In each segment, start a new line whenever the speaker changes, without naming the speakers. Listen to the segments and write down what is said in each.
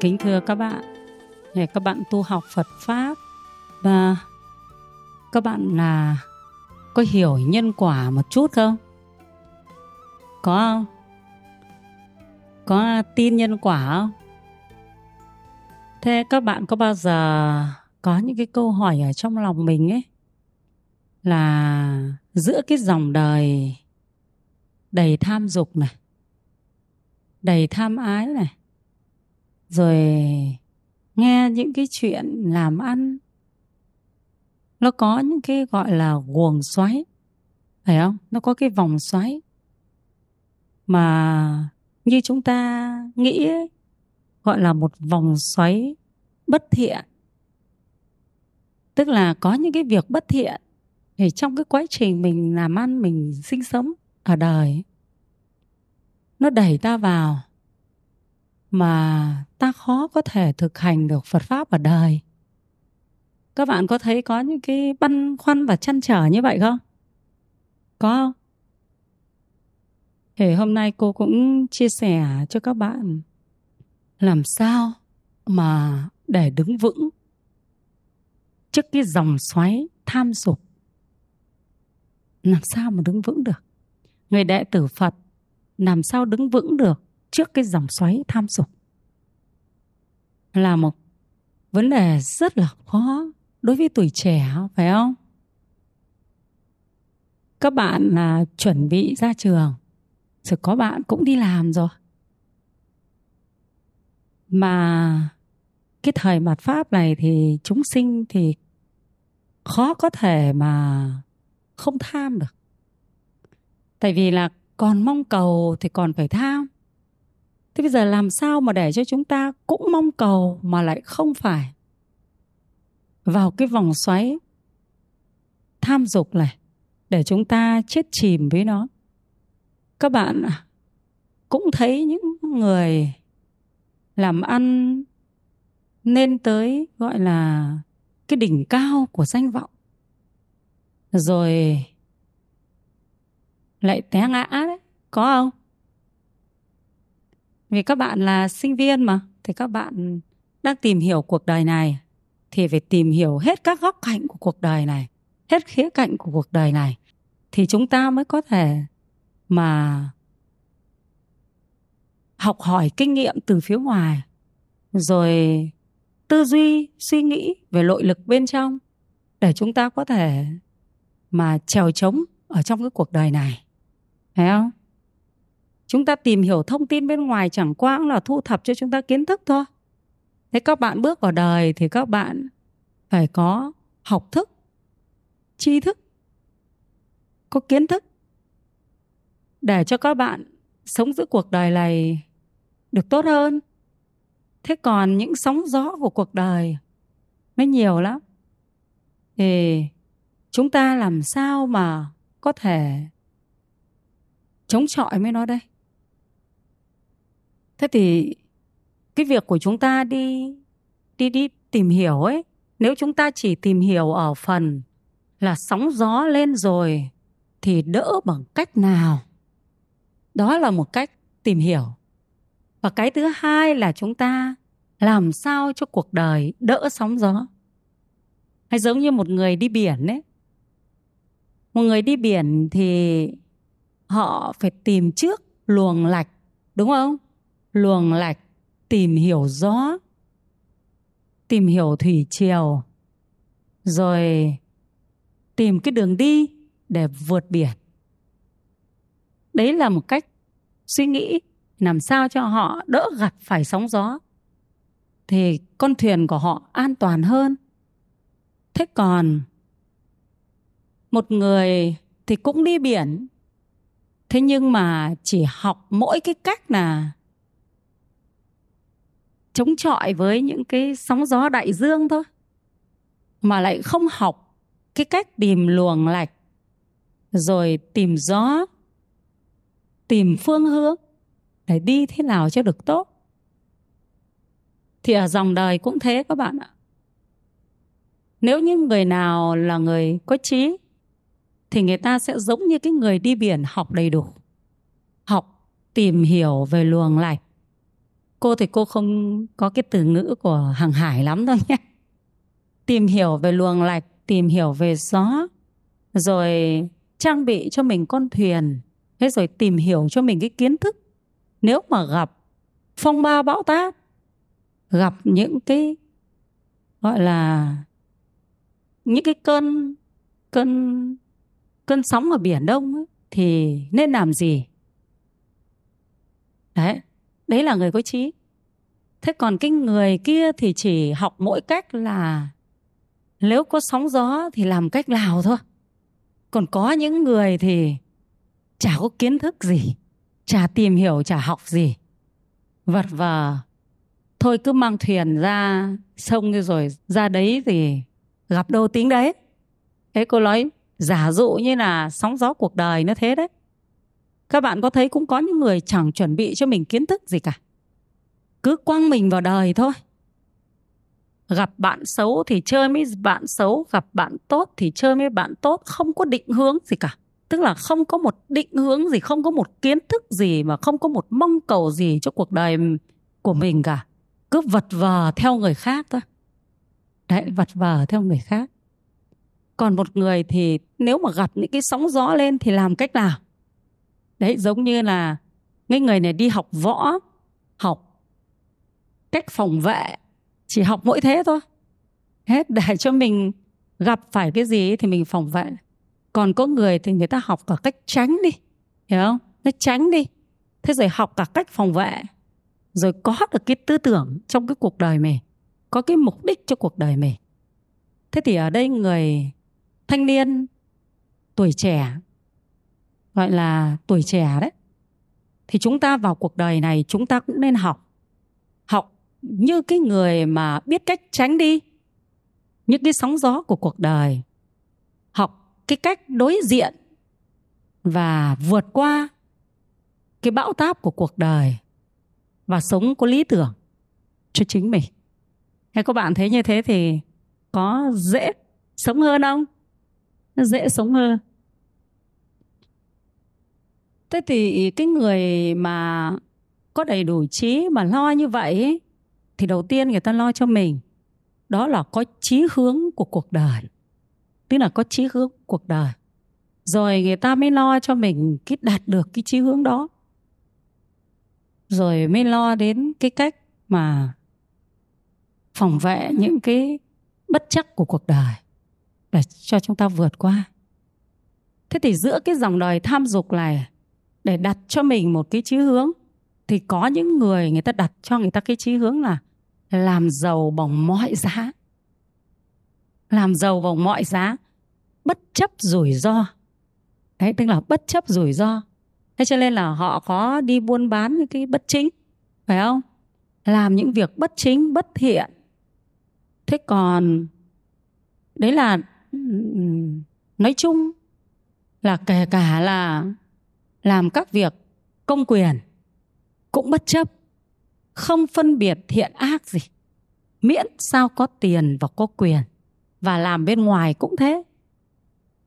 Kính thưa các bạn, để các bạn tu học Phật Pháp và các bạn là có hiểu nhân quả một chút không? Có không? Có tin nhân quả không? Thế các bạn có bao giờ có những cái câu hỏi ở trong lòng mình ấy là giữa cái dòng đời đầy tham dục này, đầy tham ái này, rồi nghe những cái chuyện làm ăn nó có những cái gọi là guồng xoáy phải không? Nó có cái vòng xoáy. Mà như chúng ta nghĩ ấy, gọi là một vòng xoáy bất thiện. Tức là có những cái việc bất thiện thì trong cái quá trình mình làm ăn mình sinh sống ở đời nó đẩy ta vào mà ta khó có thể thực hành được Phật pháp ở đời. Các bạn có thấy có những cái băn khoăn và chăn trở như vậy không? Có không? Thì hôm nay cô cũng chia sẻ cho các bạn làm sao mà để đứng vững trước cái dòng xoáy tham dục. Làm sao mà đứng vững được? Người đệ tử Phật làm sao đứng vững được trước cái dòng xoáy tham dục. Là một vấn đề rất là khó đối với tuổi trẻ, phải không? Các bạn là chuẩn bị ra trường, rồi có bạn cũng đi làm rồi. Mà cái thời mạt pháp này thì chúng sinh thì khó có thể mà không tham được. Tại vì là còn mong cầu thì còn phải tham thế bây giờ làm sao mà để cho chúng ta cũng mong cầu mà lại không phải? Vào cái vòng xoáy tham dục này, để chúng ta chết chìm với nó. Các bạn cũng thấy những người làm ăn nên tới gọi là cái đỉnh cao của danh vọng. Rồi lại té ngã đấy, có không? Vì các bạn là sinh viên mà, thì các bạn đang tìm hiểu cuộc đời này, thì phải tìm hiểu hết các góc cạnh của cuộc đời này, hết khía cạnh của cuộc đời này, thì chúng ta mới có thể mà học hỏi kinh nghiệm từ phía ngoài, rồi tư duy, suy nghĩ về nội lực bên trong để chúng ta có thể mà trèo trống ở trong cái cuộc đời này. Phải không? Chúng ta tìm hiểu thông tin bên ngoài chẳng qua cũng là thu thập cho chúng ta kiến thức thôi. Thế các bạn bước vào đời thì các bạn phải có học thức, tri thức, có kiến thức để cho các bạn sống giữa cuộc đời này được tốt hơn. Thế còn những sóng gió của cuộc đời nó nhiều lắm. Thì chúng ta làm sao mà có thể chống chọi với nó đây? Thế thì cái việc của chúng ta đi đi đi tìm hiểu ấy, nếu chúng ta chỉ tìm hiểu ở phần là sóng gió lên rồi thì đỡ bằng cách nào? Đó là một cách tìm hiểu. Và cái thứ hai là chúng ta làm sao cho cuộc đời đỡ sóng gió? Hay giống như một người đi biển ấy. Một người đi biển thì họ phải tìm trước luồng lạch, đúng không? Luồng lạch, tìm hiểu gió tìm hiểu thủy triều. Rồi tìm cái đường đi để vượt biển. Đấy là một cách suy nghĩ làm sao cho họ đỡ gặp phải sóng gió. Thì con thuyền của họ an toàn hơn. Thế còn một người thì cũng đi biển. Thế nhưng mà chỉ học mỗi cái cách là chống chọi với những cái sóng gió đại dương thôi. Mà lại không học cái cách tìm luồng lạch, rồi tìm gió, tìm phương hướng để đi thế nào cho được tốt. Thì ở dòng đời cũng thế các bạn ạ. Nếu như người nào là người có trí thì người ta sẽ giống như cái người đi biển học đầy đủ, học tìm hiểu về luồng lạch cô thì cô không có cái từ ngữ của hàng hải lắm đâu nhé. Tìm hiểu về luồng lạch tìm hiểu về gió rồi trang bị cho mình con thuyền thế rồi tìm hiểu cho mình cái kiến thức. Nếu mà gặp phong ba bão táp gặp những cái gọi là những cái cơn cơn cơn sóng ở biển đông ấy, thì nên làm gì? Đấy đấy là người có trí. Thế còn cái người kia thì chỉ học mỗi cách là nếu có sóng gió thì làm cách nào thôi. Còn có những người thì chả có kiến thức gì, chả tìm hiểu, chả học gì. Vật vờ, thôi cứ mang thuyền ra sông rồi ra đấy thì gặp đâu tính đấy. Thế cô nói giả dụ như là sóng gió cuộc đời nó thế đấy các bạn có thấy cũng có những người chẳng chuẩn bị cho mình kiến thức gì cả. Cứ quăng mình vào đời thôi. Gặp bạn xấu thì chơi với bạn xấu, gặp bạn tốt thì chơi với bạn tốt, không có định hướng gì cả. Tức là không có một định hướng gì, không có một kiến thức gì mà không có một mong cầu gì cho cuộc đời của mình cả. Cứ vật vờ theo người khác thôi. Đấy, vật vờ theo người khác. Còn một người thì nếu mà gặp những cái sóng gió lên thì làm cách nào? Đấy, giống như là cái người này đi học võ, học cách phòng vệ, chỉ học mỗi thế thôi. Hết, để cho mình gặp phải cái gì thì mình phòng vệ. Còn có người thì người ta học cả cách tránh đi, hiểu không? Nó tránh đi. Thế rồi học cả cách phòng vệ. Rồi có được cái tư tưởng trong cái cuộc đời mình, có cái mục đích cho cuộc đời mình. Thế thì ở đây người thanh niên tuổi trẻ gọi là tuổi trẻ đấy. Thì chúng ta vào cuộc đời này, chúng ta cũng nên học. Học như cái người mà biết cách tránh đi những cái sóng gió của cuộc đời. Học cái cách đối diện và vượt qua cái bão táp của cuộc đời và sống có lý tưởng cho chính mình. Hay các bạn thấy như thế thì có dễ sống hơn không? Dễ sống hơn thế thì cái người mà có đầy đủ trí mà lo như vậy thì đầu tiên người ta lo cho mình. Đó là có chí hướng của cuộc đời. Tức là có chí hướng của cuộc đời. Rồi người ta mới lo cho mình cái đạt được cái chí hướng đó. Rồi mới lo đến cái cách mà phòng vệ những cái bất chắc của cuộc đời để cho chúng ta vượt qua. Thế thì giữa cái dòng đời tham dục này để đặt cho mình một cái chí hướng, thì có những người người ta đặt cho người ta cái chí hướng là làm giàu bằng mọi giá. Làm giàu bằng mọi giá, bất chấp rủi ro. Đấy, tức là bất chấp rủi ro. Thế cho nên là họ có đi buôn bán những cái bất chính, phải không? Làm những việc bất chính, bất thiện. Thế còn đấy là nói chung là kể cả là làm các việc công quyền cũng bất chấp, không phân biệt thiện ác gì, miễn sao có tiền và có quyền, và làm bên ngoài cũng thế,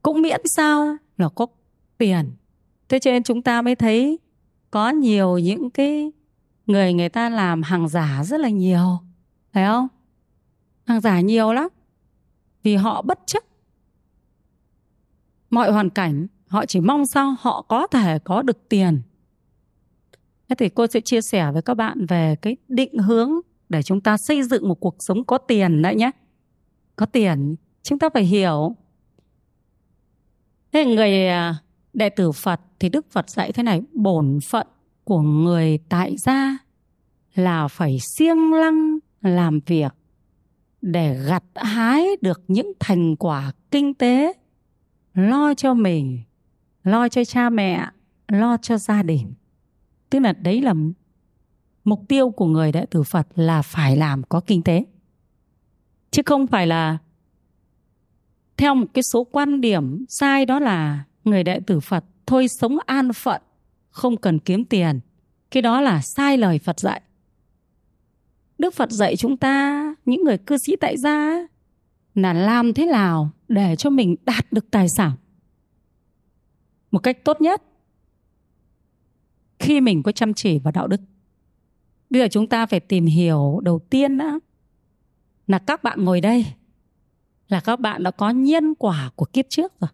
cũng miễn sao là có tiền. Thế cho nên chúng ta mới thấy có nhiều những cái người người ta làm hàng giả rất là nhiều, phải không? Hàng giả nhiều lắm, vì họ bất chấp mọi hoàn cảnh họ chỉ mong sao họ có thể có được tiền. Thế thì cô sẽ chia sẻ với các bạn về cái định hướng để chúng ta xây dựng một cuộc sống có tiền đấy nhé. Có tiền, chúng ta phải hiểu. Thế người à, đệ tử phật thì đức phật dạy thế này, bổn phận của người tại gia là phải siêng lăng làm việc để gặt hái được những thành quả kinh tế lo cho mình lo cho cha mẹ, lo cho gia đình. Tức là đấy là mục tiêu của người đệ tử phật là phải làm có kinh tế. Chứ không phải là theo một cái số quan điểm sai đó là người đệ tử phật thôi sống an phận, không cần kiếm tiền. Cái đó là sai lời phật dạy. Đức phật dạy chúng ta, những người cư sĩ tại gia là làm thế nào để cho mình đạt được tài sản? Một cách tốt nhất. Khi mình có chăm chỉ và đạo đức. Bây giờ chúng ta phải tìm hiểu đầu tiên đó là các bạn ngồi đây, là các bạn đã có nhân quả của kiếp trước rồi.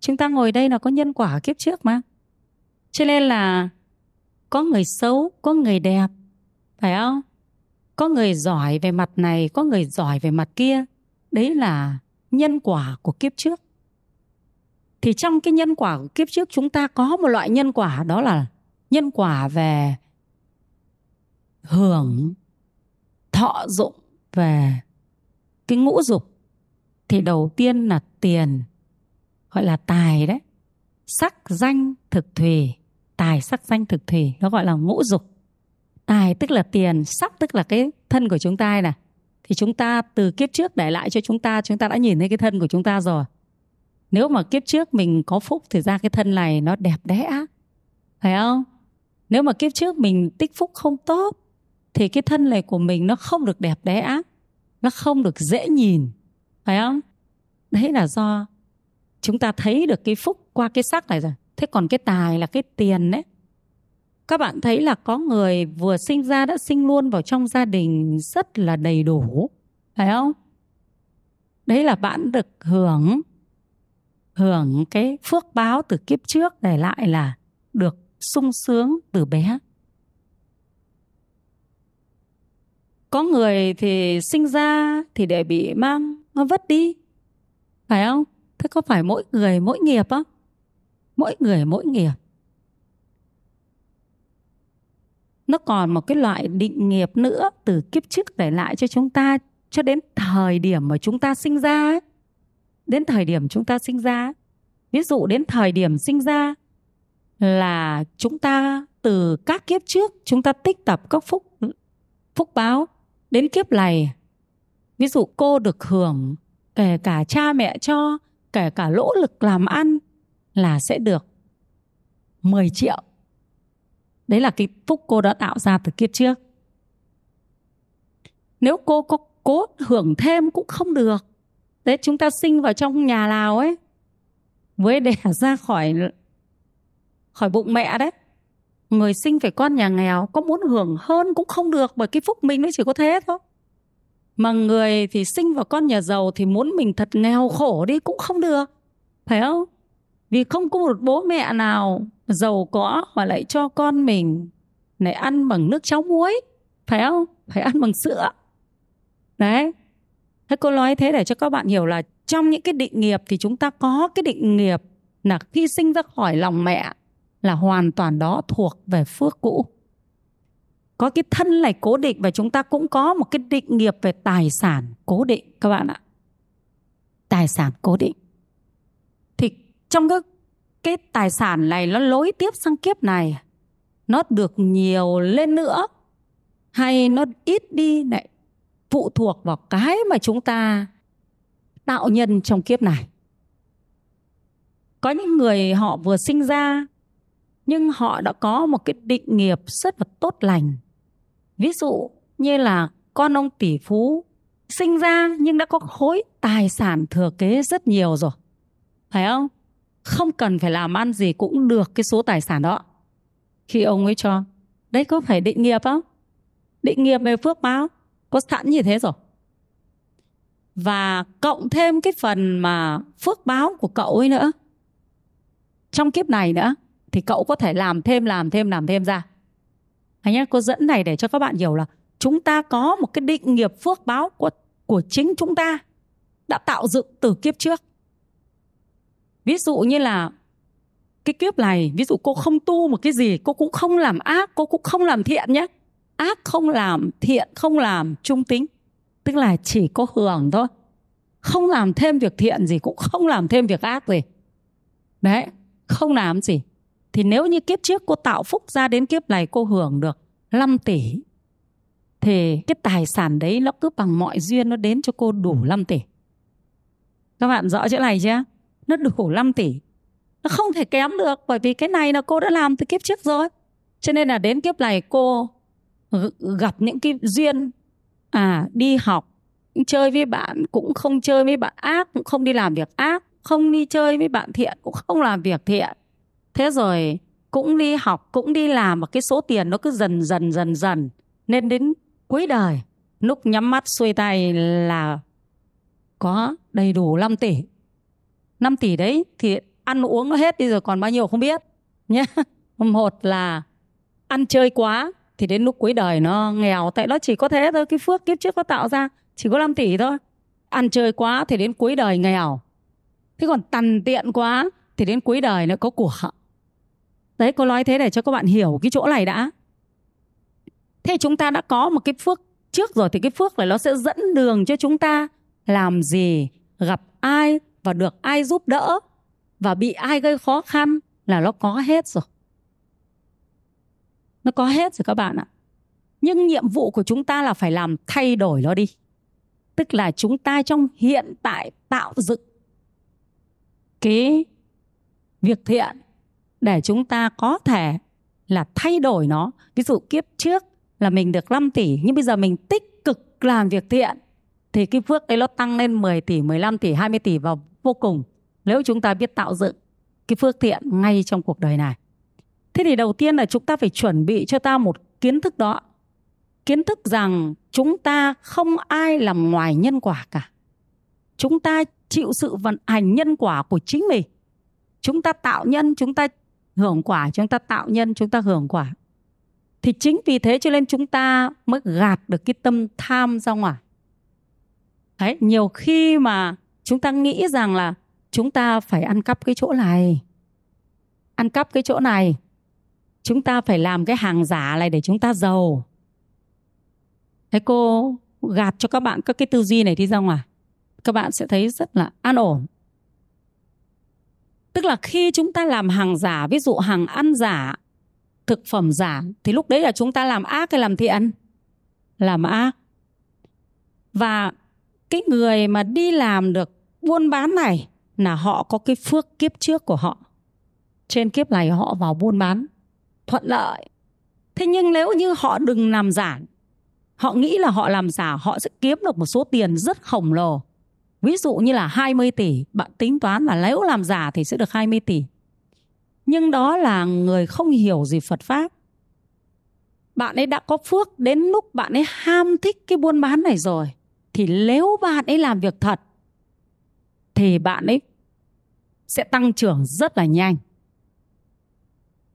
Chúng ta ngồi đây là có nhân quả kiếp trước mà. Cho nên là có người xấu, có người đẹp, phải không? Có người giỏi về mặt này, có người giỏi về mặt kia. Đấy là nhân quả của kiếp trước thì trong cái nhân quả của kiếp trước chúng ta có một loại nhân quả, đó là nhân quả về hưởng, thọ dụng về cái ngũ dục. Thì đầu tiên là tiền, gọi là tài đấy. Sắc danh thực thùy tài sắc danh thực thùy nó gọi là ngũ dục. Tài tức là tiền, sắc tức là cái thân của chúng ta này. Thì chúng ta từ kiếp trước để lại cho chúng ta chúng ta đã nhìn thấy cái thân của chúng ta rồi nếu mà kiếp trước mình có phúc thì ra cái thân này nó đẹp đẽ. Phải không? Nếu mà kiếp trước mình tích phúc không tốt, thì cái thân này của mình nó không được đẹp đẽ, nó không được dễ nhìn. Phải không? Đấy là do chúng ta thấy được cái phúc qua cái sắc này rồi. Thế còn cái tài là cái tiền đấy. Các bạn thấy là có người vừa sinh ra đã sinh luôn vào trong gia đình rất là đầy đủ. Phải không? Đấy là bạn được hưởng hưởng cái phước báo từ kiếp trước để lại là được sung sướng từ bé. Có người thì sinh ra thì để bị mang, nó vất đi. Phải không? Thế có phải mỗi người mỗi nghiệp á mỗi người mỗi nghiệp. Nó còn một cái loại định nghiệp nữa từ kiếp trước để lại cho chúng ta, cho đến thời điểm mà chúng ta sinh ra ấy đến thời điểm chúng ta sinh ra. Ví dụ đến thời điểm sinh ra là chúng ta từ các kiếp trước, chúng ta tích tập các phúc phúc báo đến kiếp này. Ví dụ cô được hưởng, kể cả cha mẹ cho, kể cả lỗ lực làm ăn là sẽ được 10 triệu. Đấy là cái phúc cô đã tạo ra từ kiếp trước. Nếu cô có cố hưởng thêm cũng không được đấy chúng ta sinh vào trong nhà nào ấy? Với đẻ ra khỏi khỏi bụng mẹ đấy. Người sinh phải con nhà nghèo, có muốn hưởng hơn cũng không được, bởi cái phúc mình nó chỉ có thế thôi. Mà người thì sinh vào con nhà giàu thì muốn mình thật nghèo khổ đi cũng không được. Phải không? Vì không có một bố mẹ nào giàu có mà lại cho con mình lại ăn bằng nước cháo muối. Phải không? Phải ăn bằng sữa. Đấy thế cô nói thế để cho các bạn hiểu là trong những cái định nghiệp thì chúng ta có cái định nghiệp là khi sinh ra khỏi lòng mẹ là hoàn toàn đó thuộc về phước cũ. Có cái thân này cố định và chúng ta cũng có một cái định nghiệp về tài sản cố định, các bạn ạ. Tài sản cố định. Thì trong cái cái tài sản này nó lối tiếp sang kiếp này, nó được nhiều lên nữa hay nó ít đi lại phụ thuộc vào cái mà chúng ta tạo nhân trong kiếp này. Có những người họ vừa sinh ra, nhưng họ đã có một cái định nghiệp rất là tốt lành. Ví dụ như là con ông tỷ phú sinh ra nhưng đã có khối tài sản thừa kế rất nhiều rồi. Phải không? Không cần phải làm ăn gì cũng được cái số tài sản đó. Khi ông ấy cho, đấy, có phải định nghiệp không? Định nghiệp về phước báo có sẵn như thế rồi. Và cộng thêm cái phần mà phước báo của cậu ấy nữa. Trong kiếp này nữa, thì cậu có thể làm thêm làm thêm làm thêm ra. Anh nhé, cô dẫn này để cho các bạn hiểu là chúng ta có một cái định nghiệp phước báo của của chính chúng ta đã tạo dựng từ kiếp trước. Ví dụ như là cái kiếp này, ví dụ cô không tu một cái gì, cô cũng không làm ác, cô cũng không làm thiện nhé ác không làm thiện không làm trung tính. Tức là chỉ có hưởng thôi. Không làm thêm việc thiện gì cũng không làm thêm việc ác gì. Đấy không làm gì. Thì nếu như kiếp trước cô tạo phúc ra đến kiếp này cô hưởng được 5 tỷ thì cái tài sản đấy nó cứ bằng mọi duyên nó đến cho cô đủ 5 tỷ. Các bạn rõ chỗ này chưa? Nó đủ 5 tỷ. Nó không thể kém được bởi vì cái này là cô đã làm từ kiếp trước rồi. Cho nên là đến kiếp này cô gặp những cái duyên. À đi học, chơi với bạn cũng không chơi với bạn ác, cũng không đi làm việc ác, không đi chơi với bạn thiện cũng không làm việc thiện. Thế rồi cũng đi học, cũng đi làm mà cái số tiền nó cứ dần dần dần dần. Nên đến cuối đời, lúc nhắm mắt xuôi tay là có đầy đủ 5 tỷ. 5 tỷ đấy thì ăn uống nó hết đi rồi còn bao nhiêu không biết nhé. Một là ăn chơi quá thì đến lúc cuối đời nó nghèo, tại nó chỉ có thế thôi, cái phước kiếp trước nó tạo ra chỉ có 5 tỷ thôi. Ăn chơi quá thì đến cuối đời nghèo, thế còn tằn tiện quá thì đến cuối đời nó có của. Đấy cô nói thế để cho các bạn hiểu cái chỗ này đã. Thế chúng ta đã có một cái phước trước rồi thì cái phước này nó sẽ dẫn đường cho chúng ta làm gì? Gặp ai và được ai giúp đỡ và bị ai gây khó khăn là nó có hết rồi nó có hết rồi các bạn ạ. Nhưng nhiệm vụ của chúng ta là phải làm thay đổi nó đi. Tức là chúng ta trong hiện tại tạo dựng cái việc thiện để chúng ta có thể là thay đổi nó. Ví dụ kiếp trước là mình được 5 tỷ nhưng bây giờ mình tích cực làm việc thiện thì cái phước đấy nó tăng lên 10 tỷ, 15 tỷ, 20 tỷ vào vô cùng. Nếu chúng ta biết tạo dựng cái phước thiện ngay trong cuộc đời này. Thế thì đầu tiên là chúng ta phải chuẩn bị cho ta một kiến thức đó. Kiến thức rằng chúng ta không ai làm ngoài nhân quả cả. Chúng ta chịu sự vận hành nhân quả của chính mình. Chúng ta tạo nhân, chúng ta hưởng quả, chúng ta tạo nhân, chúng ta hưởng quả. Thì chính vì thế cho nên chúng ta mới gạt được cái tâm tham ra ngoài. Đấy, nhiều khi mà chúng ta nghĩ rằng là chúng ta phải ăn cắp cái chỗ này ăn cắp cái chỗ này chúng ta phải làm cái hàng giả này để chúng ta giàu. Thế cô gạt cho các bạn các cái tư duy này đi ra ngoài. Các bạn sẽ thấy rất là an ổn. Tức là khi chúng ta làm hàng giả, ví dụ hàng ăn giả, thực phẩm giả, thì lúc đấy là chúng ta làm ác hay làm thiện? Làm ác. Và cái người mà đi làm được buôn bán này là họ có cái phước kiếp trước của họ. Trên kiếp này họ vào buôn bán thuận lợi. Thế nhưng nếu như họ đừng làm giả, họ nghĩ là họ làm giả, họ sẽ kiếm được một số tiền rất khổng lồ. Ví dụ như là 20 tỷ, bạn tính toán là nếu làm giả thì sẽ được 20 tỷ. Nhưng đó là người không hiểu gì Phật pháp. Bạn ấy đã có phước đến lúc bạn ấy ham thích cái buôn bán này rồi, thì nếu bạn ấy làm việc thật, thì bạn ấy sẽ tăng trưởng rất là nhanh.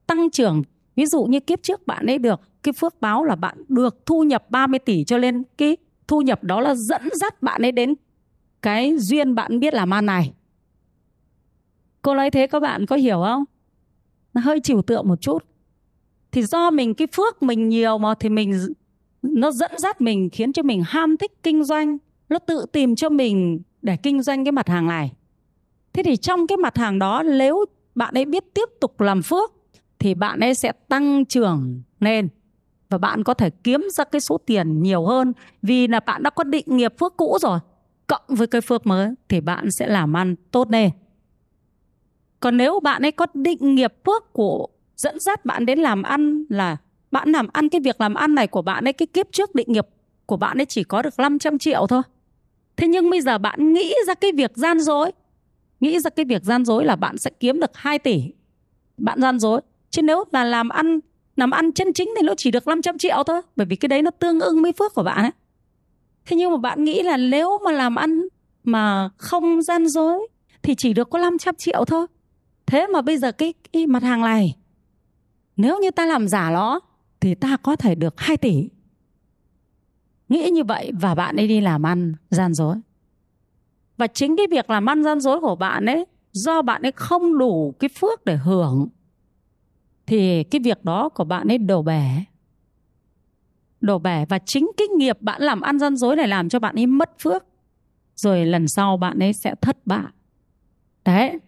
Tăng trưởng ví dụ như kiếp trước bạn ấy được cái phước báo là bạn được thu nhập 30 tỷ cho nên cái thu nhập đó là dẫn dắt bạn ấy đến cái duyên bạn biết làm ăn này. Cô nói thế các bạn có hiểu không? Nó hơi trừu tượng một chút. Thì do mình cái phước mình nhiều mà thì mình nó dẫn dắt mình, khiến cho mình ham thích kinh doanh. Nó tự tìm cho mình để kinh doanh cái mặt hàng này. Thế thì trong cái mặt hàng đó, nếu bạn ấy biết tiếp tục làm phước thì bạn ấy sẽ tăng trưởng lên. Và bạn có thể kiếm ra cái số tiền nhiều hơn vì là bạn đã có định nghiệp phước cũ rồi. Cộng với cái phước mới thì bạn sẽ làm ăn tốt lên. Còn nếu bạn ấy có định nghiệp phước của dẫn dắt bạn đến làm ăn là bạn làm ăn, cái việc làm ăn này của bạn ấy, cái kiếp trước định nghiệp của bạn ấy chỉ có được 500 triệu thôi. Thế nhưng bây giờ bạn nghĩ ra cái việc gian dối, nghĩ ra cái việc gian dối là bạn sẽ kiếm được 2 tỷ. Bạn gian dối chứ nếu là làm ăn làm ăn chân chính thì nó chỉ được 500 triệu thôi. Bởi vì cái đấy nó tương ưng với phước của bạn ấy. Thế nhưng mà bạn nghĩ là nếu mà làm ăn mà không gian dối thì chỉ được có 500 triệu thôi. Thế mà bây giờ cái, cái mặt hàng này nếu như ta làm giả nó thì ta có thể được 2 tỷ. Nghĩ như vậy và bạn ấy đi làm ăn gian dối. Và chính cái việc làm ăn gian dối của bạn ấy do bạn ấy không đủ cái phước để hưởng thì cái việc đó của bạn ấy đổ bể. Đổ bể và chính cái nghiệp bạn làm ăn gian dối này làm cho bạn ấy mất phước. Rồi lần sau bạn ấy sẽ thất bại. Đấy.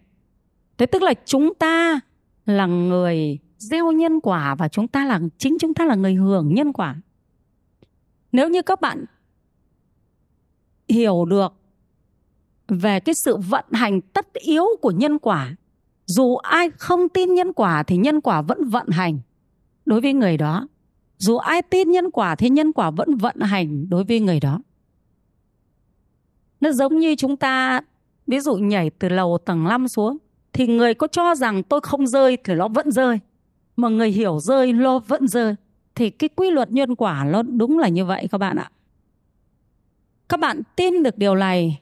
Thế tức là chúng ta là người gieo nhân quả và chúng ta là, chính chúng ta là người hưởng nhân quả. Nếu như các bạn hiểu được về cái sự vận hành tất yếu của nhân quả dù ai không tin nhân quả thì nhân quả vẫn vận hành. Đối với người đó, dù ai tin nhân quả thì nhân quả vẫn vận hành đối với người đó. Nó giống như chúng ta, ví dụ nhảy từ lầu tầng 5 xuống, thì người có cho rằng tôi không rơi thì nó vẫn rơi. Mà người hiểu rơi lo vẫn rơi. Thì cái quy luật nhân quả nó đúng là như vậy các bạn ạ. Các bạn tin được điều này,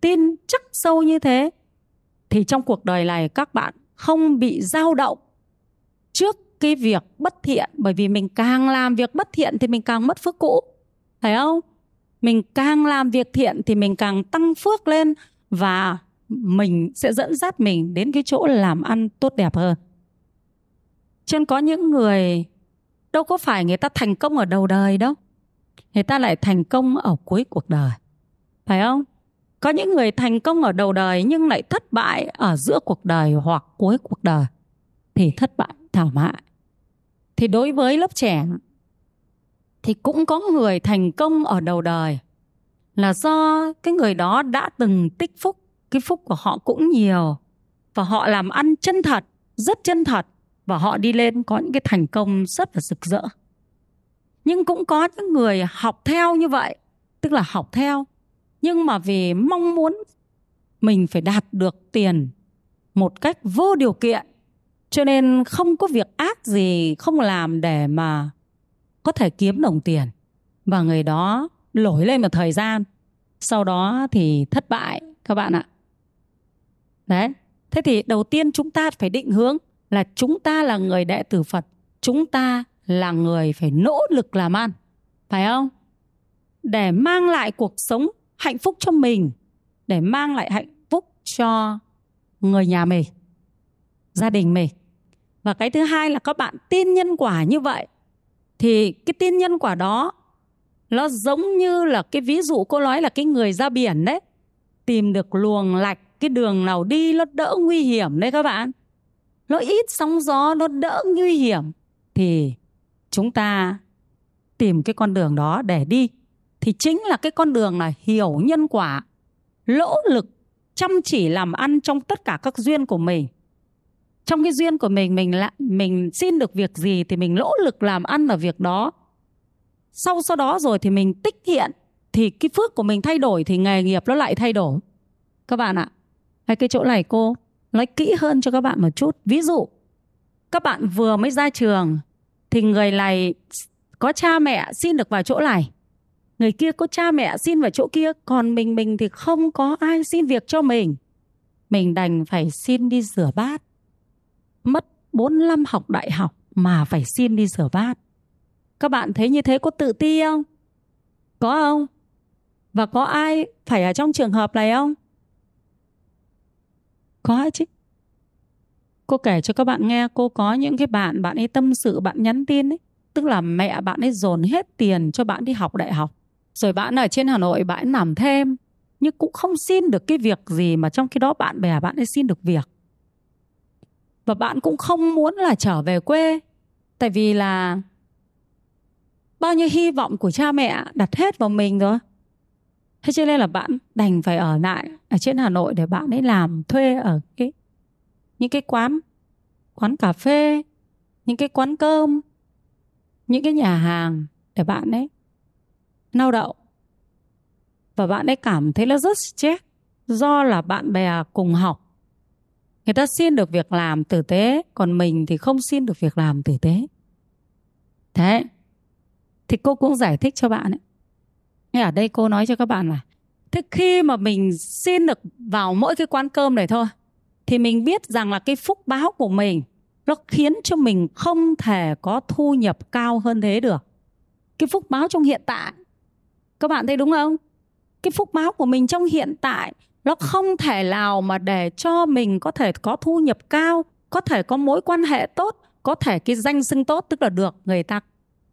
tin chắc sâu như thế thì trong cuộc đời này các bạn không bị dao động trước cái việc bất thiện. Bởi vì mình càng làm việc bất thiện thì mình càng mất phước cũ. Phải không? Mình càng làm việc thiện thì mình càng tăng phước lên và mình sẽ dẫn dắt mình đến cái chỗ làm ăn tốt đẹp hơn. Cho nên có những người, đâu có phải người ta thành công ở đầu đời đâu. Người ta lại thành công ở cuối cuộc đời. Phải không? Có những người thành công ở đầu đời nhưng lại thất bại ở giữa cuộc đời hoặc cuối cuộc đời, thì thất bại thảm hại. Thì đối với lớp trẻ, thì cũng có người thành công ở đầu đời là do cái người đó đã từng tích phúc, cái phúc của họ cũng nhiều và họ làm ăn chân thật, rất chân thật và họ đi lên có những cái thành công rất là rực rỡ. Nhưng cũng có những người học theo như vậy, tức là học theo nhưng mà vì mong muốn mình phải đạt được tiền một cách vô điều kiện, cho nên không có việc ác gì, không làm để mà có thể kiếm đồng tiền. Và người đó lỗi lên một thời gian, sau đó thì thất bại, các bạn ạ. Đấy, thế thì đầu tiên chúng ta phải định hướng là chúng ta là người đệ tử phật, chúng ta là người phải nỗ lực làm ăn, phải không? Để mang lại cuộc sống hạnh phúc cho mình để mang lại hạnh phúc cho người nhà mình, gia đình mình. Và cái thứ hai là các bạn tin nhân quả như vậy, thì cái tin nhân quả đó nó giống như là cái ví dụ cô nói là cái người ra biển đấy, tìm được luồng lạch, cái đường nào đi nó đỡ nguy hiểm đấy các bạn. Nó ít sóng gió, nó đỡ nguy hiểm, thì chúng ta tìm cái con đường đó để đi thì chính là cái con đường là hiểu nhân quả, lỗ lực, chăm chỉ làm ăn trong tất cả các duyên của mình. Trong cái duyên của mình mình lại, mình xin được việc gì thì mình lỗ lực làm ăn ở việc đó. Sau sau đó rồi thì mình tích hiện, thì cái phước của mình thay đổi thì nghề nghiệp nó lại thay đổi. Các bạn ạ hay cái chỗ này cô, nói kỹ hơn cho các bạn một chút. Ví dụ, các bạn vừa mới ra trường thì người này có cha mẹ xin được vào chỗ này người kia có cha mẹ xin vào chỗ kia, còn mình mình thì không có ai xin việc cho mình. Mình đành phải xin đi rửa bát. Mất 4 năm học đại học mà phải xin đi rửa bát. Các bạn thấy như thế có tự ti không? Có không? Và có ai phải ở trong trường hợp này không? Có chứ. Cô kể cho các bạn nghe, cô có những cái bạn bạn ấy tâm sự, bạn nhắn tin ấy. Tức là mẹ bạn ấy dồn hết tiền cho bạn đi học đại học rồi bạn ở trên hà nội bạn làm thêm, nhưng cũng không xin được cái việc gì mà trong khi đó bạn bè bạn ấy xin được việc. Và bạn cũng không muốn là trở về quê, tại vì là bao nhiêu hy vọng của cha mẹ đặt hết vào mình rồi. Thế cho nên là bạn đành phải ở lại ở trên hà nội để bạn ấy làm thuê ở cái, những cái quán quán cà phê, những cái quán cơm, những cái nhà hàng để bạn ấy nao đậu. Và bạn ấy cảm thấy là rất stress do là bạn bè cùng học. Người ta xin được việc làm tử tế, còn mình thì không xin được việc làm tử tế. Thế, thì cô cũng giải thích cho bạn ấy. Nghe ở đây cô nói cho các bạn là, thế khi mà mình xin được vào mỗi cái quán cơm này thôi, thì mình biết rằng là cái phúc báo của mình, nó khiến cho mình không thể có thu nhập cao hơn thế được. Cái phúc báo trong hiện tại các bạn thấy đúng không? Cái phúc báo của mình trong hiện tại nó không thể nào mà để cho mình có thể có thu nhập cao, có thể có mối quan hệ tốt, có thể cái danh xưng tốt, tức là được người ta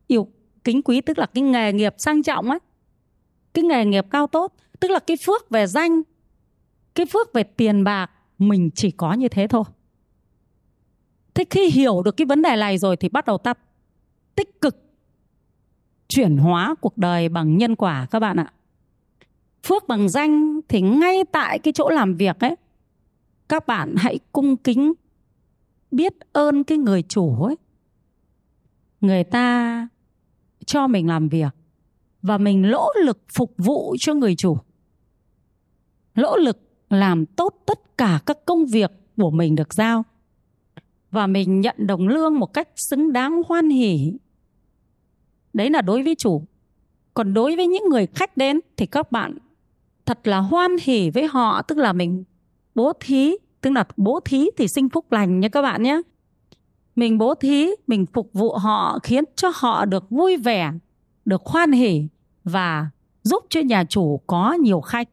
yêu kính quý, tức là cái nghề nghiệp sang trọng ấy. Cái nghề nghiệp cao tốt, tức là cái phước về danh, cái phước về tiền bạc, mình chỉ có như thế thôi. Thế khi hiểu được cái vấn đề này rồi thì bắt đầu ta tích cực chuyển hóa cuộc đời bằng nhân quả các bạn ạ. Phước bằng danh thì ngay tại cái chỗ làm việc ấy, các bạn hãy cung kính, biết ơn cái người chủ ấy. Người ta cho mình làm việc và mình nỗ lực phục vụ cho người chủ nỗ lực làm tốt tất cả các công việc của mình được giao. Và mình nhận đồng lương một cách xứng đáng, hoan hỉ đấy là đối với chủ. Còn đối với những người khách đến thì các bạn thật là hoan hỉ với họ, tức là mình bố thí, tức là bố thí thì sinh phúc lành nha các bạn nhé. Mình bố thí, mình phục vụ họ, khiến cho họ được vui vẻ, được hoan hỉ và giúp cho nhà chủ có nhiều khách.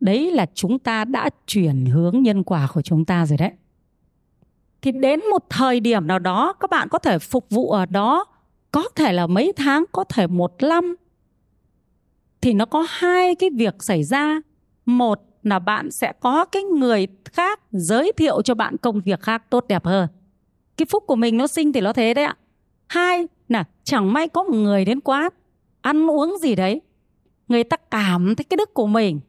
Đấy là chúng ta đã chuyển hướng nhân quả của chúng ta rồi đấy. Thì đến một thời điểm nào đó, các bạn có thể phục vụ ở đó có thể là mấy tháng, có thể một năm. Thì nó có hai cái việc xảy ra. Một là bạn sẽ có cái người khác giới thiệu cho bạn công việc khác tốt đẹp hơn. Cái phúc của mình nó sinh thì nó thế đấy ạ. Hai là chẳng may có một người đến quán, ăn uống gì đấy. Người ta cảm thấy cái đức của mình,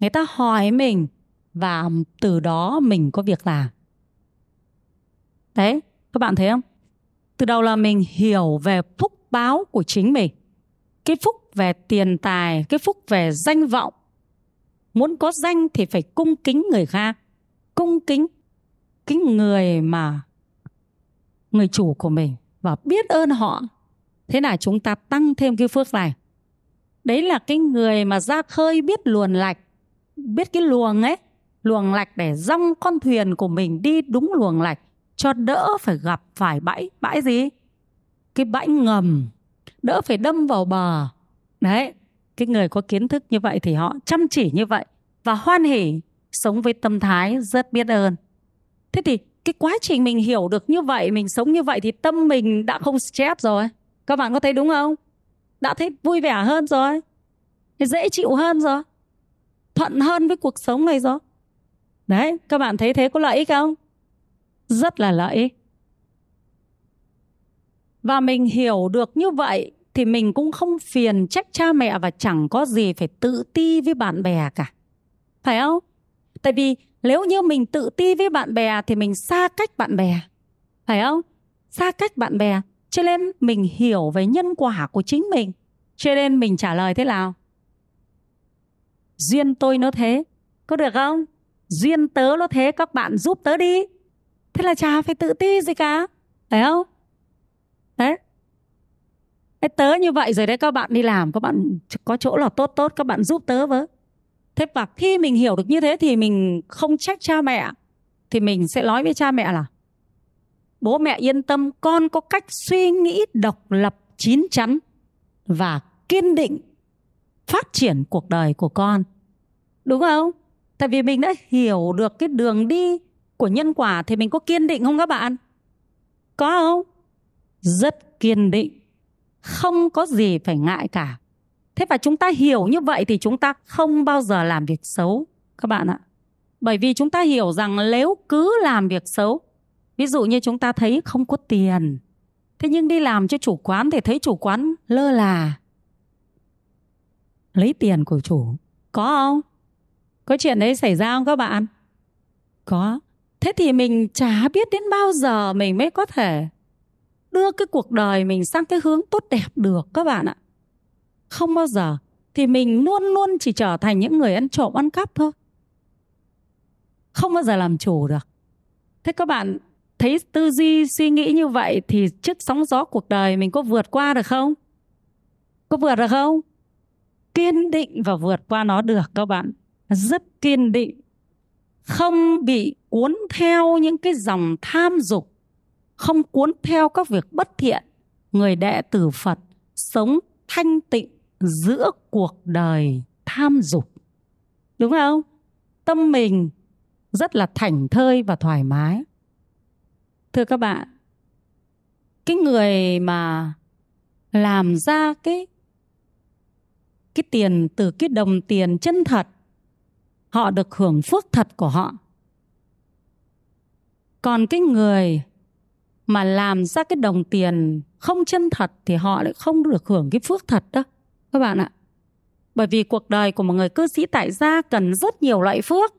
người ta hỏi mình và từ đó mình có việc làm. Đấy, các bạn thấy không? Từ đầu là mình hiểu về phúc báo của chính mình. Cái phúc về tiền tài, cái phúc về danh vọng. Muốn có danh thì phải cung kính người khác. Cung kính cái người mà, người chủ của mình. Và biết ơn họ. Thế là chúng ta tăng thêm cái phước này. Đấy là cái người mà ra khơi biết luồn lạch, biết cái luồng ấy, luồng lạch để rong con thuyền của mình đi đúng luồng lạch cho đỡ phải gặp phải bãi bãi gì? Cái bãi ngầm, đỡ phải đâm vào bờ. Đấy, cái người có kiến thức như vậy thì họ chăm chỉ như vậy và hoan hỉ, sống với tâm thái rất biết ơn. Thế thì cái quá trình mình hiểu được như vậy, mình sống như vậy thì tâm mình đã không stress rồi. Các bạn có thấy đúng không? Đã thấy vui vẻ hơn rồi, dễ chịu hơn rồi, thuận hơn với cuộc sống này rồi. Đấy, các bạn thấy thế có lợi ích không? Rất là lợi. Ích và mình hiểu được như vậy thì mình cũng không phiền trách cha mẹ và chẳng có gì phải tự ti với bạn bè cả. Phải không? Tại vì nếu như mình tự ti với bạn bè thì mình xa cách bạn bè. Phải không? Xa cách bạn bè, cho nên mình hiểu về nhân quả của chính mình. Cho nên mình trả lời thế nào? Duyên tôi nó thế. Có được không? Duyên tớ nó thế, các bạn giúp tớ đi thế là chả phải tự ti gì cả. Phải không? Đấy. Cái tớ như vậy rồi đấy, các bạn đi làm, các bạn có chỗ là tốt tốt, các bạn giúp tớ với. Thế và khi mình hiểu được như thế thì mình không trách cha mẹ, thì mình sẽ nói với cha mẹ là, bố mẹ yên tâm, con có cách suy nghĩ độc lập, chín chắn và kiên định phát triển cuộc đời của con. Đúng không? Tại vì mình đã hiểu được cái đường đi của nhân quả thì mình có kiên định không các bạn? Có không? Rất kiên định. Không có gì phải ngại cả. Thế và chúng ta hiểu như vậy thì chúng ta không bao giờ làm việc xấu, các bạn ạ. Bởi vì chúng ta hiểu rằng nếu cứ làm việc xấu, ví dụ như chúng ta thấy không có tiền, thế nhưng đi làm cho chủ quán thì thấy chủ quán lơ là. Lấy tiền của chủ, có không? Có chuyện đấy xảy ra không các bạn? Có thế thì mình chả biết đến bao giờ mình mới có thể đưa cái cuộc đời mình sang cái hướng tốt đẹp được các bạn ạ. Không bao giờ. Thì mình luôn luôn chỉ trở thành những người ăn trộm, ăn cắp thôi. Không bao giờ làm chủ được. Thế các bạn thấy tư duy, suy nghĩ như vậy thì trước sóng gió cuộc đời mình có vượt qua được không? Có vượt được không? Kiên định và vượt qua nó được các bạn. Rất kiên định. Không bị cuốn theo những cái dòng tham dục, không cuốn theo các việc bất thiện. Người đệ tử phật sống thanh tịnh giữa cuộc đời tham dục. Đúng không? Tâm mình rất là thảnh thơi và thoải mái. Thưa các bạn, cái người mà làm ra cái cái tiền từ cái đồng tiền chân thật, họ được hưởng phước thật của họ còn cái người mà làm ra cái đồng tiền không chân thật thì họ lại không được hưởng cái phước thật đó, các bạn ạ. Bởi vì cuộc đời của một người cư sĩ tại gia cần rất nhiều loại phước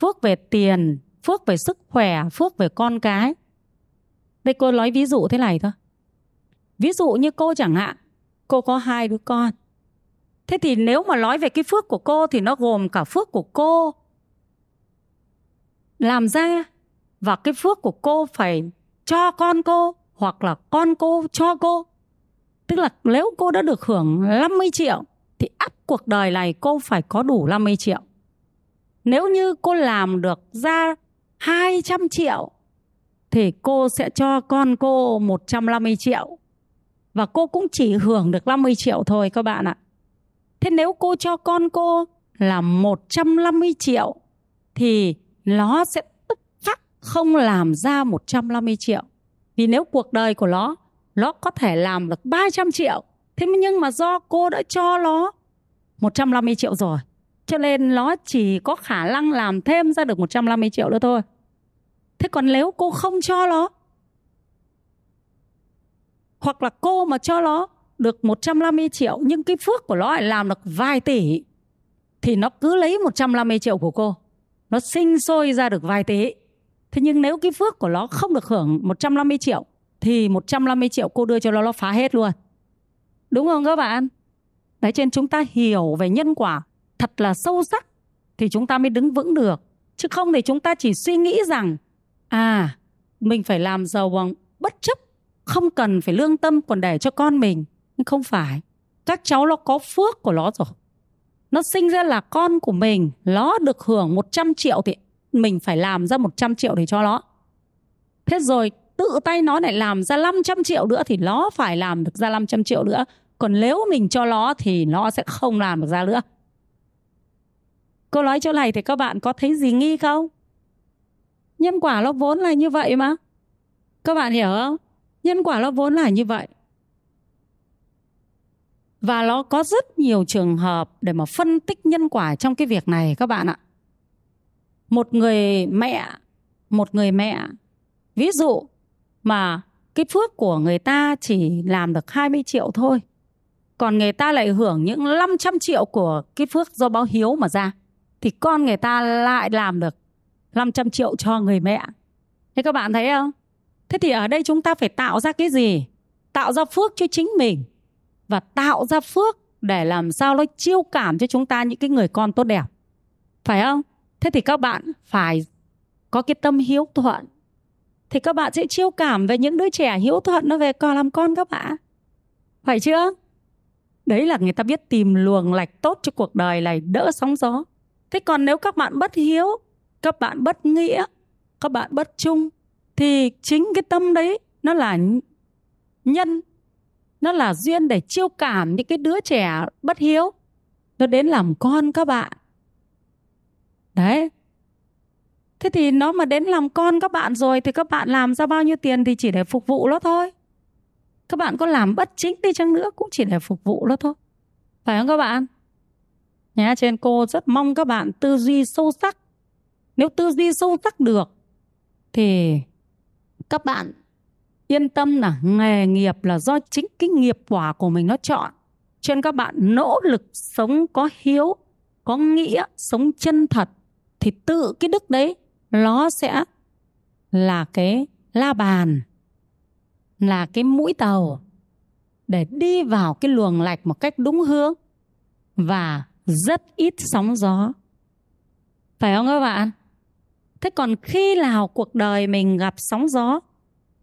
phước về tiền, phước về sức khỏe, phước về con cái. Đây cô nói ví dụ thế này thôi. Ví dụ như cô chẳng hạn, cô có hai đứa con. Thế thì nếu mà nói về cái phước của cô thì nó gồm cả phước của cô. Làm ra và cái phước của cô phải cho con cô, hoặc là con cô cho cô. Tức là nếu cô đã được hưởng 50 triệu, thì ắt cuộc đời này cô phải có đủ 50 triệu. Nếu như cô làm được ra 200 triệu, thì cô sẽ cho con cô 150 triệu. Và cô cũng chỉ hưởng được 50 triệu thôi các bạn ạ. Thế nếu cô cho con cô là 150 triệu, thì nó sẽ không làm ra 150 triệu. Vì nếu cuộc đời của nó nó có thể làm được 300 triệu, thế nhưng mà do cô đã cho nó 150 triệu rồi, cho nên nó chỉ có khả năng làm thêm ra được 150 triệu nữa thôi. Thế còn nếu cô không cho nó, hoặc là cô mà cho nó được 150 triệu, nhưng cái phước của nó lại làm được vài tỷ, thì nó cứ lấy 150 triệu của cô. Nó sinh sôi ra được vài tỷ. Thế nhưng nếu cái phước của nó không được hưởng 150 triệu, thì 150 triệu cô đưa cho nó nó phá hết luôn. Đúng không các bạn? Đấy trên chúng ta hiểu về nhân quả thật là sâu sắc thì chúng ta mới đứng vững được. Chứ không thì chúng ta chỉ suy nghĩ rằng à mình phải làm giàu bằng bất chấp, không cần phải lương tâm còn để cho con mình nhưng không phải các cháu nó có phước của nó rồi nó sinh ra là con của mình, nó được hưởng 100 triệu thì mình phải làm ra 100 triệu để cho nó. Thế rồi, tự tay nó lại làm ra 500 triệu nữa thì nó phải làm được ra 500 triệu nữa. Còn nếu mình cho nó thì nó sẽ không làm được ra nữa. Câu nói chỗ này thì các bạn có thấy gì nghi không? Nhân quả nó vốn là như vậy mà. Các bạn hiểu không? Nhân quả nó vốn là như vậy. Và nó có rất nhiều trường hợp để mà phân tích nhân quả trong cái việc này các bạn ạ một người mẹ, một người mẹ. Ví dụ mà cái phước của người ta chỉ làm được 20 triệu thôi, còn người ta lại hưởng những 500 triệu của cái phước do báo hiếu mà ra, thì con người ta lại làm được 500 triệu cho người mẹ. Thế các bạn thấy không? Thế thì ở đây chúng ta phải tạo ra cái gì? Tạo ra phước cho chính mình và tạo ra phước để làm sao nó chiêu cảm cho chúng ta những cái người con tốt đẹp. Phải không? Thế thì các bạn phải có cái tâm hiếu thuận. Thì các bạn sẽ chiêu cảm về những đứa trẻ hiếu thuận nó về còn làm con các bạn. Phải chưa? Đấy là người ta biết tìm luồng lạch tốt cho cuộc đời này, đỡ sóng gió. Thế còn nếu các bạn bất hiếu, các bạn bất nghĩa, các bạn bất trung, thì chính cái tâm đấy nó là nhân, nó là duyên để chiêu cảm những cái đứa trẻ bất hiếu. Nó đến làm con các bạn đấy. Thế thì nó mà đến làm con các bạn rồi thì các bạn làm ra bao nhiêu tiền thì chỉ để phục vụ nó thôi. Các bạn có làm bất chính đi chăng nữa cũng chỉ để phục vụ nó thôi. Phải không các bạn? Nhá, trên cô rất mong các bạn tư duy sâu sắc. Nếu tư duy sâu sắc được thì các bạn yên tâm là nghề nghiệp là do chính cái nghiệp quả của mình nó chọn. Cho nên các bạn nỗ lực sống có hiếu, có nghĩa, sống chân thật thì tự cái đức đấy, nó sẽ là cái la bàn, là cái mũi tàu để đi vào cái luồng lạch một cách đúng hướng và rất ít sóng gió. Phải không các bạn? Thế còn khi nào cuộc đời mình gặp sóng gió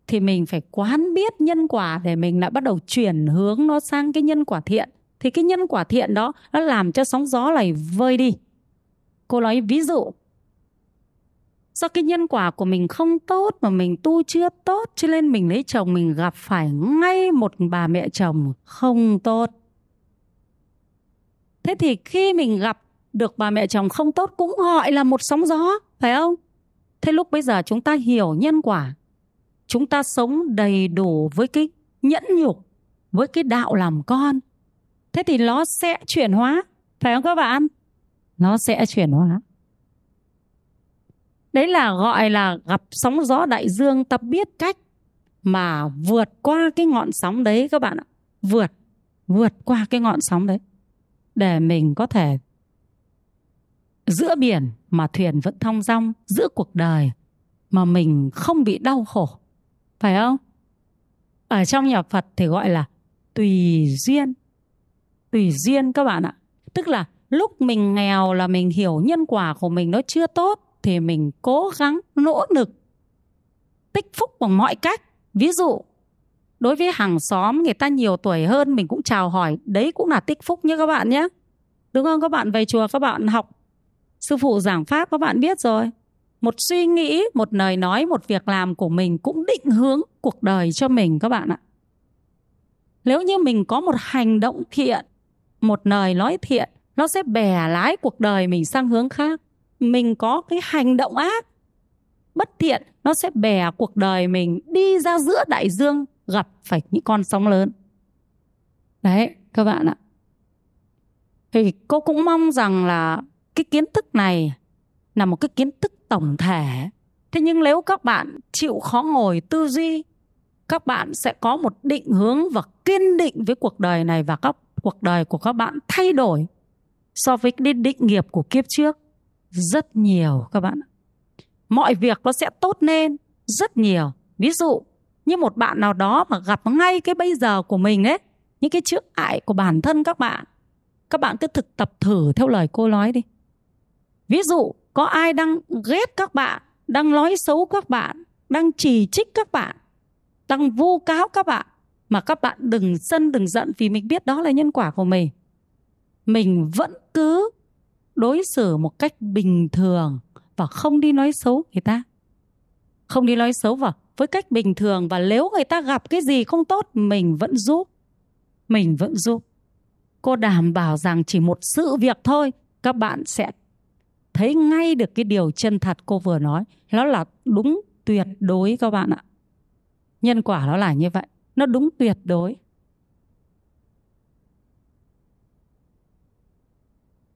thì mình phải quán biết nhân quả để mình lại bắt đầu chuyển hướng nó sang cái nhân quả thiện. Thì cái nhân quả thiện đó nó làm cho sóng gió này vơi đi cô nói ví dụ. Do cái nhân quả của mình không tốt mà mình tu chưa tốt cho nên mình lấy chồng, mình gặp phải ngay một bà mẹ chồng không tốt. Thế thì khi mình gặp được bà mẹ chồng không tốt cũng gọi là một sóng gió, phải không? Thế lúc bây giờ chúng ta hiểu nhân quả. Chúng ta sống đầy đủ với cái nhẫn nhục, với cái đạo làm con. Thế thì nó sẽ chuyển hóa, phải không các bạn? Nó sẽ chuyển hóa. Đấy là gọi là gặp sóng gió đại dương. Ta biết cách mà vượt qua cái ngọn sóng đấy các bạn ạ. Vượt vượt qua cái ngọn sóng đấy để mình có thể giữa biển mà thuyền vẫn thong dong, giữa cuộc đời mà mình không bị đau khổ. Phải không? Ở trong nhà phật thì gọi là tùy duyên. Tùy duyên các bạn ạ. Tức là lúc mình nghèo là mình hiểu nhân quả của mình nó chưa tốt, thì mình cố gắng nỗ lực, tích phúc bằng mọi cách. Ví dụ, đối với hàng xóm, người ta nhiều tuổi hơn, mình cũng chào hỏi, đấy cũng là tích phúc nhé các bạn nhé. Đúng không? Các bạn về chùa, các bạn học sư phụ giảng pháp, các bạn biết rồi. Một suy nghĩ, một lời nói, một việc làm của mình cũng định hướng cuộc đời cho mình các bạn ạ. Nếu như mình có một hành động thiện, một lời nói thiện nó sẽ bè lái cuộc đời mình sang hướng khác. Mình có cái hành động ác, bất thiện, nó sẽ bè cuộc đời mình đi ra giữa đại dương, gặp phải những con sóng lớn. Đấy, các bạn ạ. Thì cô cũng mong rằng là cái kiến thức này là một cái kiến thức tổng thể. Thế nhưng nếu các bạn chịu khó ngồi tư duy, các bạn sẽ có một định hướng và kiên định với cuộc đời này và các cuộc đời của các bạn thay đổi so với cái định nghiệp của kiếp trước. Rất nhiều các bạn mọi việc nó sẽ tốt lên, rất nhiều. Ví dụ như một bạn nào đó mà gặp ngay cái bây giờ của mình ấy, những cái trước ngại của bản thân các bạn các bạn cứ thực tập thử theo lời cô nói đi. Ví dụ có ai đang ghét các bạn, đang nói xấu các bạn, đang chỉ trích các bạn, đang vu cáo các bạn, mà các bạn đừng sân đừng giận vì mình biết đó là nhân quả của mình. Mình vẫn cứ đối xử một cách bình thường và không đi nói xấu người ta. Không đi nói xấu và với cách bình thường và nếu người ta gặp cái gì không tốt, mình vẫn giúp. Mình vẫn giúp. Cô đảm bảo rằng chỉ một sự việc thôi, các bạn sẽ thấy ngay được cái điều chân thật cô vừa nói. Nó là đúng tuyệt đối các bạn ạ. Nhân quả nó là như vậy. Nó đúng tuyệt đối.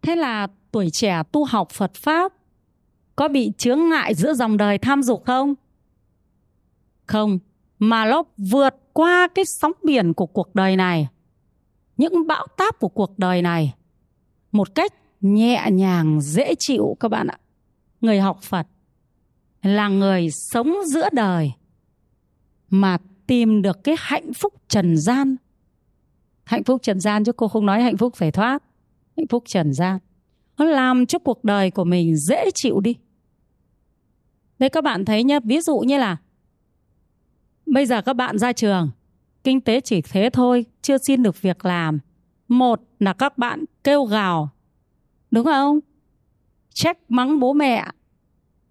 Thế là tuổi trẻ tu học phật pháp có bị chướng ngại giữa dòng đời tham dục không? Không, mà nó vượt qua cái sóng biển của cuộc đời này, những bão táp của cuộc đời này một cách nhẹ nhàng, dễ chịu các bạn ạ. Người học phật là người sống giữa đời mà tìm được cái hạnh phúc trần gian. Hạnh phúc trần gian chứ cô không nói hạnh phúc phải thoát hạnh phúc trần gian. Nó làm cho cuộc đời của mình dễ chịu đi. Đây các bạn thấy nhé ví dụ như là bây giờ các bạn ra trường, kinh tế chỉ thế thôi, chưa xin được việc làm. Một là các bạn kêu gào, đúng không? Trách mắng bố mẹ,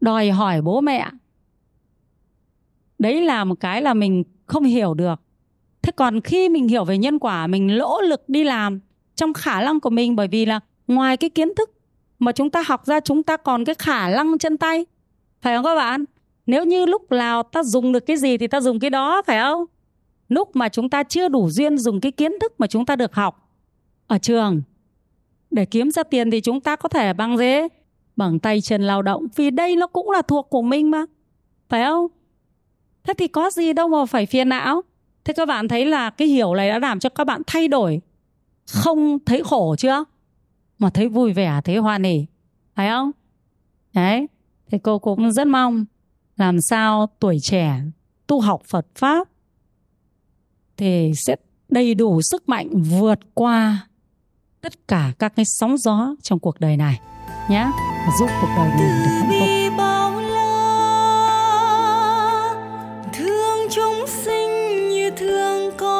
đòi hỏi bố mẹ. Đấy là một cái là mình không hiểu được. Thế còn khi mình hiểu về nhân quả, mình lỗ lực đi làm trong khả năng của mình. Bởi vì là ngoài cái kiến thức mà chúng ta học ra, chúng ta còn cái khả năng chân tay. Phải không các bạn? Nếu như lúc nào ta dùng được cái gì thì ta dùng cái đó, phải không? Lúc mà chúng ta chưa đủ duyên dùng cái kiến thức mà chúng ta được học ở trường, để kiếm ra tiền thì chúng ta có thể bằng gì? Bằng tay chân lao động. Vì đây nó cũng là thuộc của mình mà. Phải không? Thế thì có gì đâu mà phải phiền não. Thế các bạn thấy là cái hiểu này đã làm cho các bạn thay đổi không thấy khổ chưa? Mà thấy vui vẻ, thấy hoan hỉ phải không? Đấy, thì cô cũng rất mong làm sao tuổi trẻ tu học Phật pháp thì sẽ đầy đủ sức mạnh vượt qua tất cả các cái sóng gió trong cuộc đời này nhé và giúp cuộc đời mình được hạnh phúc.
Thương chúng sinh như thương con.